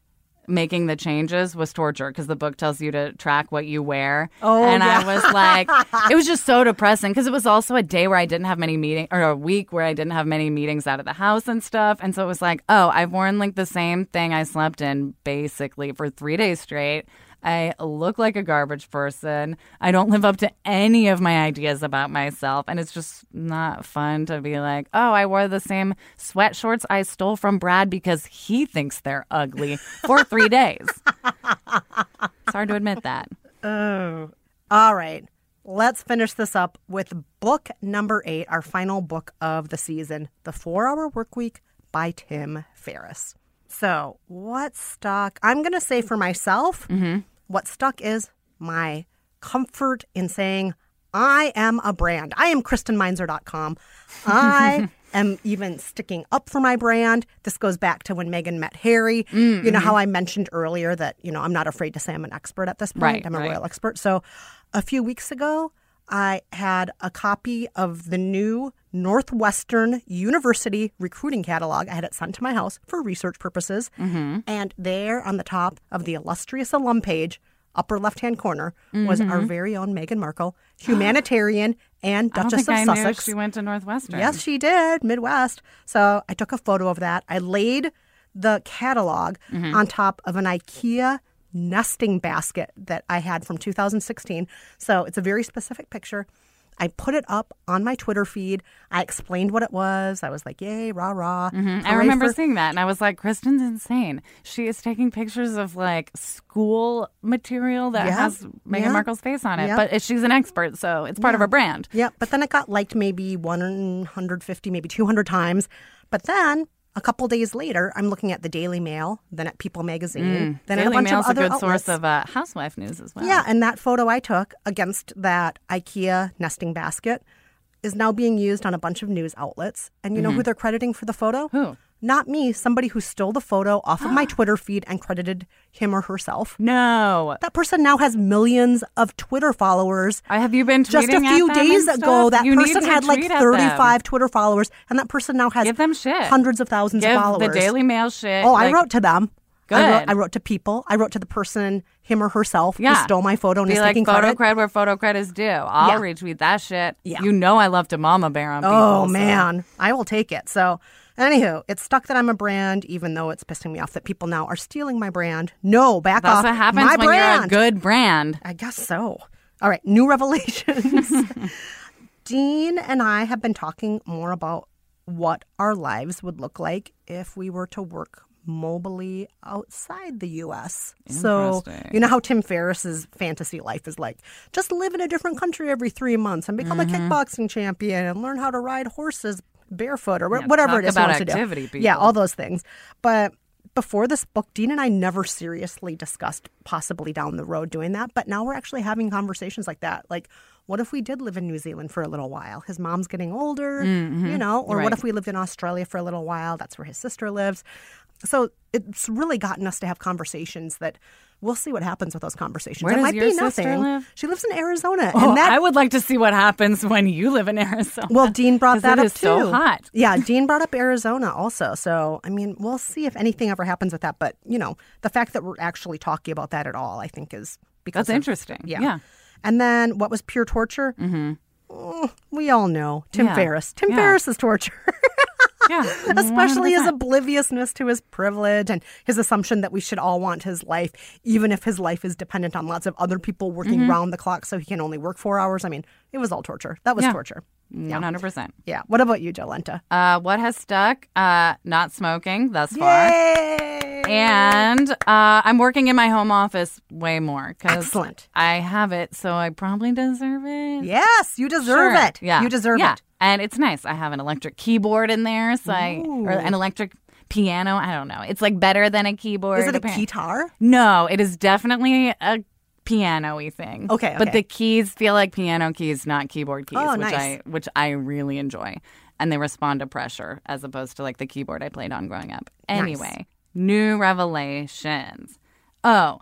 making the changes was torture because the book tells you to track what you wear. Oh, and yeah. I was like, it was just so depressing because it was also a day where I didn't have many meetings, or a week where I didn't have many meetings out of the house and stuff. And so it was like, oh, I've worn like the same thing I slept in basically for three days straight. I look like a garbage person. I don't live up to any of my ideas about myself. And it's just not fun to be like, oh, I wore the same sweat shorts I stole from Brad because he thinks they're ugly for three days. it's hard to admit that. Oh. All right. Let's finish this up with book number eight, our final book of the season The Four Hour Work Week by Tim Ferriss. So, what stuck? I'm going to say for myself, mm-hmm. What stuck is my comfort in saying, I am a brand. I am KristenMeinzer.com. I am even sticking up for my brand. This goes back to when Meghan met Harry. Mm, you know mm-hmm. how I mentioned earlier that, you know, I'm not afraid to say I'm an expert at this point. Right, I'm a right. royal expert. So a few weeks ago, I had a copy of the new Northwestern University recruiting catalog. I had it sent to my house for research purposes. Mm-hmm. And there on the top of the illustrious alum page, upper left hand corner, was our very own Meghan Markle, humanitarian and Mm-hmm. I don't Duchess think of I knew Sussex. she went to Northwestern. Yes, she did, Midwest. So I took a photo of that. I laid the catalog Mm-hmm. on top of an IKEA nesting basket that I had from 2016. So it's a very specific picture. I put it up on my Twitter feed. I explained what it was. I was like, yay, rah, rah. Mm-hmm. I remember for- seeing that and I was like, Kristen's insane. She is taking pictures of like school material that Yeah. has Meghan Yeah. Markle's face on it. Yeah. But she's an expert, so it's part of her brand. Yeah, but then it got liked maybe 150, maybe 200 times. But then a couple days later, I'm looking at the Daily Mail, then at People Magazine, then at a Mm. Daily bunch Mail's of other a good outlets. source of uh, housewife news as well. Yeah, and that photo I took against that IKEA nesting basket is now being used on a bunch of news outlets. And you know who they're crediting for the photo? Mm-hmm. Who? Not me, somebody who stole the photo off of my Twitter feed and credited him or herself. No. That person now has millions of Twitter followers. I have you been tweeting Just a few days ago, that You person had like tweet at them. 35 Twitter followers, and that person now has Give them shit. hundreds of thousands Give of followers. the Daily Mail shit. Oh, I wrote to them. I wrote, Good. I wrote to people. I wrote to the person, him or herself, Yeah. who stole my photo and Be is like taking photo credit. cred where photo cred is due. I'll Yeah. retweet that shit. Yeah. You know I love to mama bear on oh, people. Oh so- man, I will take it. So, anywho, it's stuck that I'm a brand, even though it's pissing me off that people now are stealing my brand. No, back That's off. what happens my when brand. you're a good brand. I guess so. All right, new revelations. Dean and I have been talking more about what our lives would look like if we were to work mobily outside the US. So, you know how Tim Ferriss's fantasy life is like just live in a different country every 3 months and become Mm-hmm. a kickboxing champion and learn how to ride horses barefoot or wh- whatever it is about wants to do. activity, Yeah, all those things. But before this book, Dean and I never seriously discussed possibly down the road doing that. But now we're actually having conversations like that. Like, what if we did live in New Zealand for a little while? His mom's getting older, mm-hmm. you know, or Right. what if we lived in Australia for a little while? That's where his sister lives. So it's really gotten us to have conversations that we'll see what happens with those conversations. Where it does might your be sister nothing. live? She lives in Arizona. Oh, and that I would like to see what happens when you live in Arizona. well, Dean brought that it up is too. so hot. Yeah, Dean brought up Arizona also. So, I mean, we'll see if anything ever happens with that. But you know, the fact that we're actually talking about that at all, I think, is because That's of- interesting. Yeah. Yeah. And then what was pure torture? Mm-hmm. we all know Tim Yeah. Ferriss. Tim Yeah. Ferriss is torture. Yeah. Especially his 100%. obliviousness to his privilege and his assumption that we should all want his life, even if his life is dependent on lots of other people working Mm-hmm. round the clock so he can only work four hours. I mean, it was all torture. That was Yeah. torture. Yeah. 100%. Yeah. What about you, Jolenta? Uh, what has stuck? Uh, not smoking thus far. Yay! And uh, I'm working in my home office way more because I have it, so I probably deserve it. Yes, you deserve Sure. it. Yeah, You deserve yeah. it. And it's nice. I have an electric keyboard in there, so I or an electric piano. I don't know. It's like better than a keyboard. Is it a apparently. guitar? No, it is definitely a piano-y thing. Okay, But okay. the keys feel like piano keys, not keyboard keys, Oh, which nice. I which I really enjoy. And they respond to pressure as opposed to like the keyboard I played on growing up. Anyway, new revelations. Oh,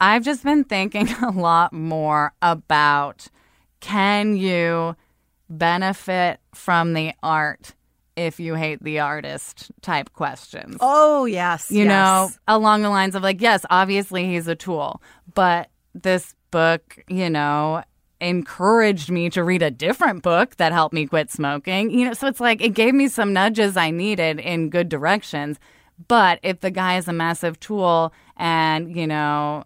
I've just been thinking a lot more about can you benefit from the art if you hate the artist type questions. Oh, yes. you know, along the lines of like, yes, obviously he's a tool, but this book, you know, encouraged me to read a different book that helped me quit smoking. You know, so it's like it gave me some nudges I needed in good directions. But if the guy is a massive tool and, you know,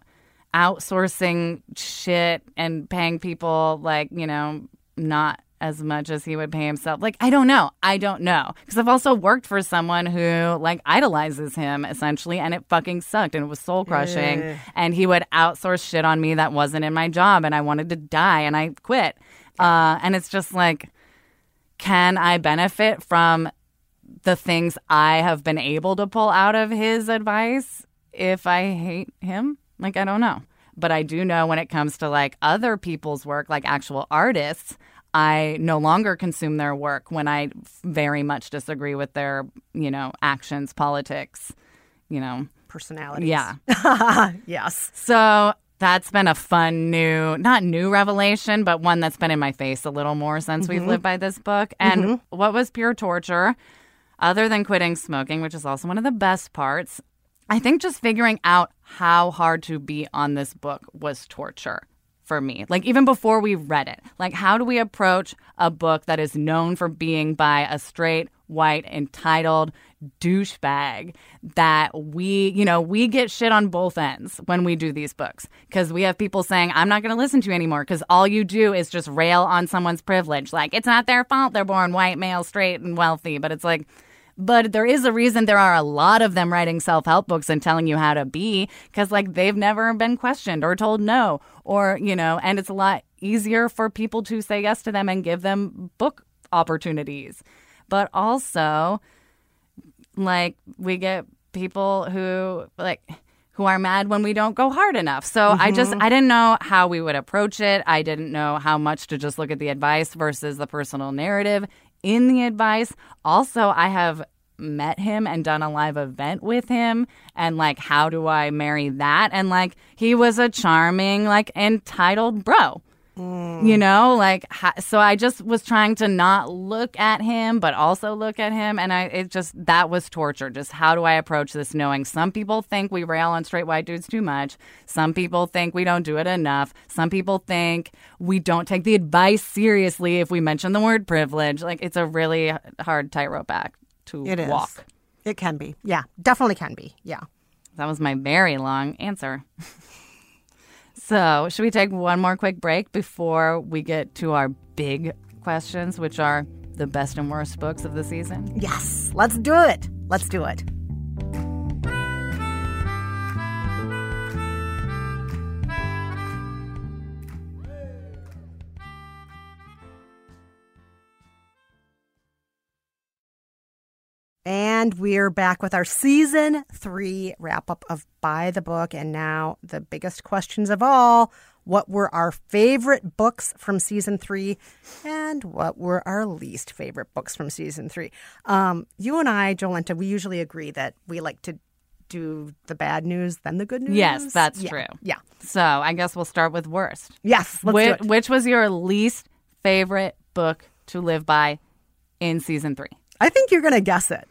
outsourcing shit and paying people like, you know, not as much as he would pay himself. Like, I don't know. I don't know. Because I've also worked for someone who, like, idolizes him essentially, and it fucking sucked and it was soul crushing. And he would outsource shit on me that wasn't in my job, and I wanted to die, and I quit. Uh, and it's just like, can I benefit from the things I have been able to pull out of his advice if I hate him? Like, I don't know. But I do know when it comes to like other people's work, like actual artists, I no longer consume their work when I very much disagree with their, you know, actions, politics, you know. Personalities. Yeah. yes. So that's been a fun new, not new revelation, but one that's been in my face a little more since we've mm-hmm. lived by this book. And mm-hmm. what was pure torture, other than quitting smoking, which is also one of the best parts, I think just figuring out how hard to be on this book was torture for me. Like even before we read it, like how do we approach a book that is known for being by a straight, white, entitled douchebag that we, you know, we get shit on both ends when we do these books because we have people saying, I'm not going to listen to you anymore because all you do is just rail on someone's privilege. Like it's not their fault they're born white, male, straight, and wealthy. But it's like, but there is a reason there are a lot of them writing self help books and telling you how to be because, like, they've never been questioned or told no, or, you know, and it's a lot easier for people to say yes to them and give them book opportunities. But also, like, we get people who, like, who are mad when we don't go hard enough. So I just mm-hmm. I didn't know how we would approach it. I didn't know how much to just look at the advice versus the personal narrative in the advice. Also, I have met him and done a live event with him and like how do I marry that? And like he was a charming like entitled bro. Mm. You know, like so I just was trying to not look at him but also look at him and I it just that was torture. Just how do I approach this knowing some people think we rail on straight white dudes too much. Some people think we don't do it enough. Some people think we don't take the advice seriously if we mention the word privilege. Like it's a really hard tightrope act to It is. walk. It can be. Yeah. Definitely can be. Yeah. That was my very long answer. so, should we take one more quick break before we get to our big questions, which are the best and worst books of the season? Yes. Let's do it. Let's do it. And we're back with our season three wrap up of By the Book. And now, the biggest questions of all what were our favorite books from season three? And what were our least favorite books from season three? Um, you and I, Jolenta, we usually agree that we like to do the bad news, then the good news. Yes, that's Yeah. true. Yeah. So, I guess we'll start with worst. Yes. Which, which was your least favorite book to live by in season three? I think you're going to guess it.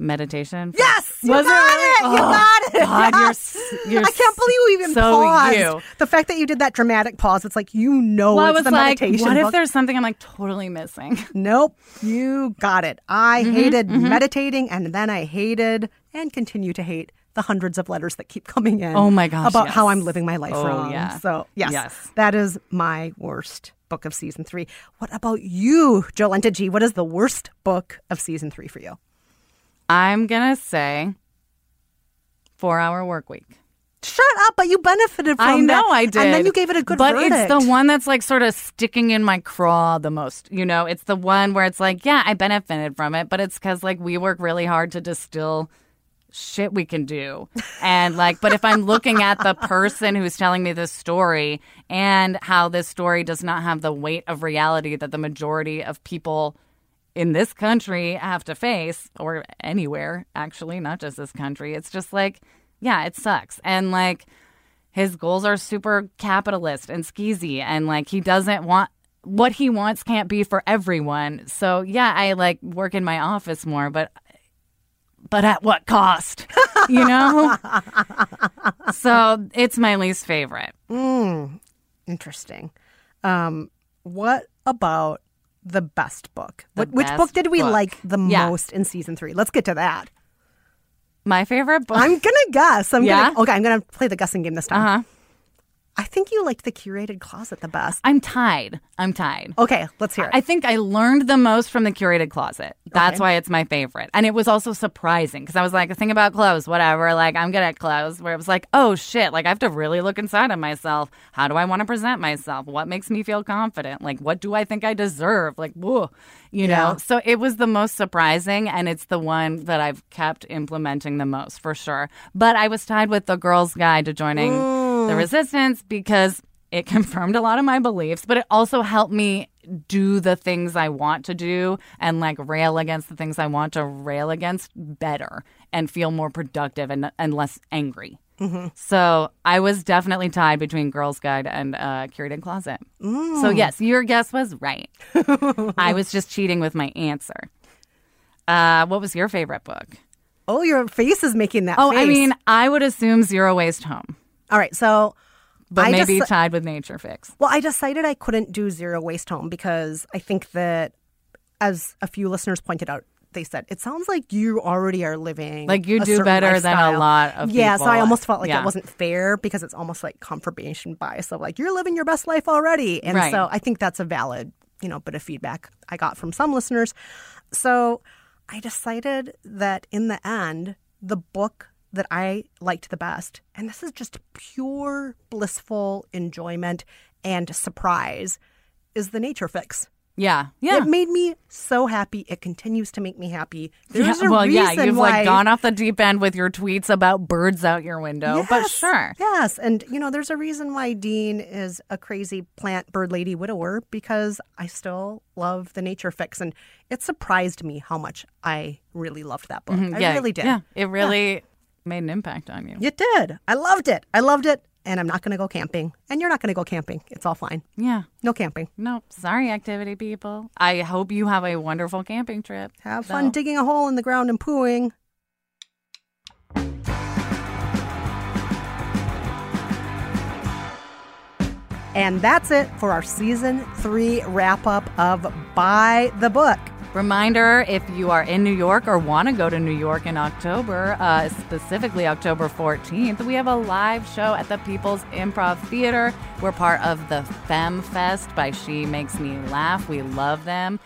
Meditation? Yes, you Was it got really? it. You Oh, got it. God, you're you're I can't believe you even so paused. you. The fact that you did that dramatic pause, it's like you know Well, I was the like, meditation what if there's something I'm like totally missing? Nope, you got it. I Mm-hmm, hated meditating, and then I hated and continue to hate the hundreds of letters that keep coming in. Oh my gosh, About how. I'm living my life Oh, wrong. yeah. So yes, Yes. that is my worst book of season three. What about you, Jolenta G? What is the worst book of season three for you? I'm gonna say four hour work week. Shut up! But you benefited from I know that, I did. and then you gave it a good But verdict. it's the one that's like sort of sticking in my craw the most. You know, it's the one where it's like, yeah, I benefited from it, but it's because like we work really hard to distill shit we can do. And like, but if I'm looking at the person who's telling me this story and how this story does not have the weight of reality that the majority of people in this country have to face, or anywhere, actually, not just this country, it's just like, yeah, it sucks. And like, his goals are super capitalist and skeezy and like he doesn't want what he wants can't be for everyone. So yeah, I like work in my office more, but but at what cost? You know? so it's my least favorite. Interesting. Um, what about the best book? The What, which best book did we book. like the Yeah. most in season three? Let's get to that. My favorite book. I'm gonna guess. I'm Yeah? gonna okay. I'm gonna play the guessing game this time. uh-huh. I think you liked the curated closet the best. I'm tied. I'm tied. Okay, let's hear it. I think I learned the most from the curated closet. That's Okay. why it's my favorite. And it was also surprising because I was like, think about clothes, whatever. Like, I'm good at clothes, where it was like, oh shit, like I have to really look inside of myself. How do I want to present myself? What makes me feel confident? Like, what do I think I deserve? Like, whoa, you Yeah. know? So it was the most surprising. And it's the one that I've kept implementing the most for sure. But I was tied with the girl's guide to joining the resistance because it confirmed a lot of my beliefs, but it also helped me do the things I want to do and like rail against the things I want to rail against better and feel more productive and, and less angry. So I was definitely tied between Girls Guide and uh, Curated Closet. So yes, your guess was right. I was just cheating with my answer. Uh, what was your favorite book? oh, your face is making that. Oh, I mean, I would assume Zero Waste Home, all right. So, but I maybe deci- tied with Nature Fix. well, I decided I couldn't do zero waste home because I think that, as a few listeners pointed out, they said it sounds like you already are living Like you do better than a lot of people. yeah. So I almost felt like Yeah. it wasn't fair because it's almost like confirmation bias of like you're living your best life already, and Right. so I think that's a valid you know bit of feedback I got from some listeners. So I decided that in the end, the book that I liked the best, and this is just pure blissful enjoyment and surprise, is the Nature Fix. Yeah, yeah. It made me so happy. It continues to make me happy. There's yeah, a well, reason yeah, you've why. like gone off the deep end with your tweets about birds out your window, but sure. Yes. And, you know, there's a reason why Dean is a crazy plant bird lady widower because I still love the nature fix. And it surprised me how much I really loved that book. I Mm-hmm. yeah, really did. Yeah, it really made an impact on you. It did. I loved it. I loved it. And I'm not going to go camping. And you're not going to go camping. It's all fine. Yeah. No camping. No, sorry, activity people. I hope you have a wonderful camping trip. Have fun digging a hole in the ground and pooing. And that's it for our season three wrap up of By the Book. Reminder if you are in New York or want to go to New York in October, uh, specifically October 14th, we have a live show at the People's Improv Theater. We're part of the Femme Fest by She Makes Me Laugh. We love them.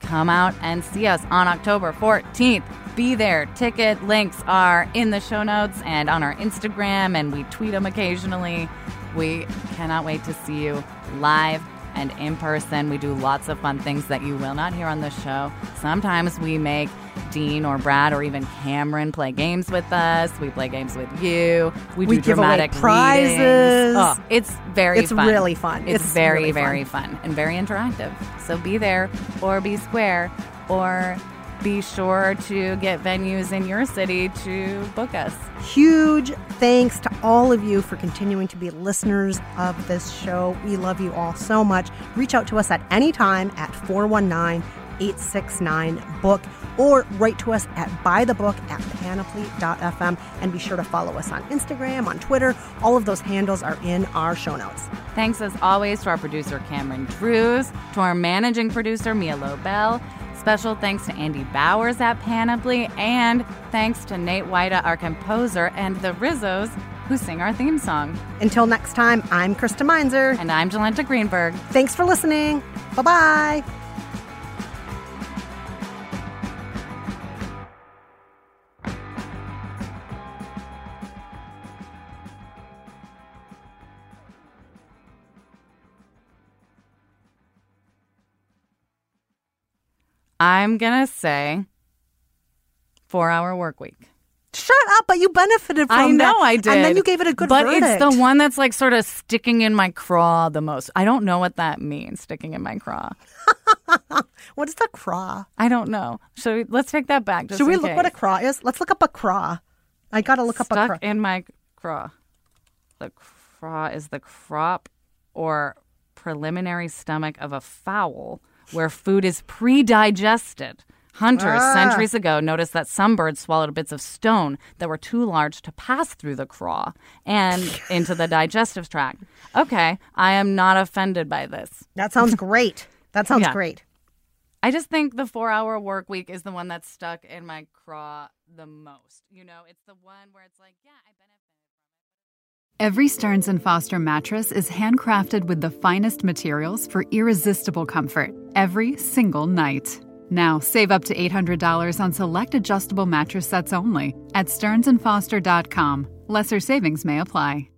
Come out and see us on October 14th. Be there. Ticket links are in the show notes and on our Instagram, and we tweet them occasionally. We cannot wait to see you live and in person. We do lots of fun things that you will not hear on the show. Sometimes we make Dean or Brad or even Cameron play games with us. We play games with you. We, We do give away dramatic prizes. Oh, it's very It's fun. really fun. It's, It's very, really fun. very fun and very interactive. So be there or be square or be sure to get venues in your city to book us. Huge thanks to all of you for continuing to be listeners of this show. We love you all so much. Reach out to us at any time at 419 869 book or write to us at bythebook at panoply.fm and be sure to follow us on Instagram, on Twitter. All of those handles are in our show notes. Thanks as always to our producer Cameron Drews, to our managing producer Mia Lobel. Special thanks to Andy Bowers at Panoply, and thanks to Nate Whita, our composer, and the Rizzos, who sing our theme song. Until next time, I'm Kristen Meinzer. And I'm Jolenta Greenberg. Thanks for listening. Bye bye. I'm gonna say four hour work week. Shut up, but you benefited from I know that. I did. And then you gave it a good But verdict. it's the one that's like sort of sticking in my craw the most. I don't know what that means, sticking in my craw. What is the craw? I don't know. So let's take that back Should we look what a craw is? Let's look up a craw. I gotta look up a Stuck craw. in my craw. The craw is the crop or preliminary stomach of a fowl where food is pre digested. Hunters Ah. centuries ago noticed that some birds swallowed bits of stone that were too large to pass through the craw and into the digestive tract. Okay, I am not offended by this. That sounds great. That sounds Yeah. great. I just think the four hour work week is the one that's stuck in my craw the most. You know, it's the one where it's like, yeah, I benefit. Every Stearns and Foster mattress is handcrafted with the finest materials for irresistible comfort every single night. Now, save up to $800 on select adjustable mattress sets only at stearnsandfoster.com. Lesser savings may apply.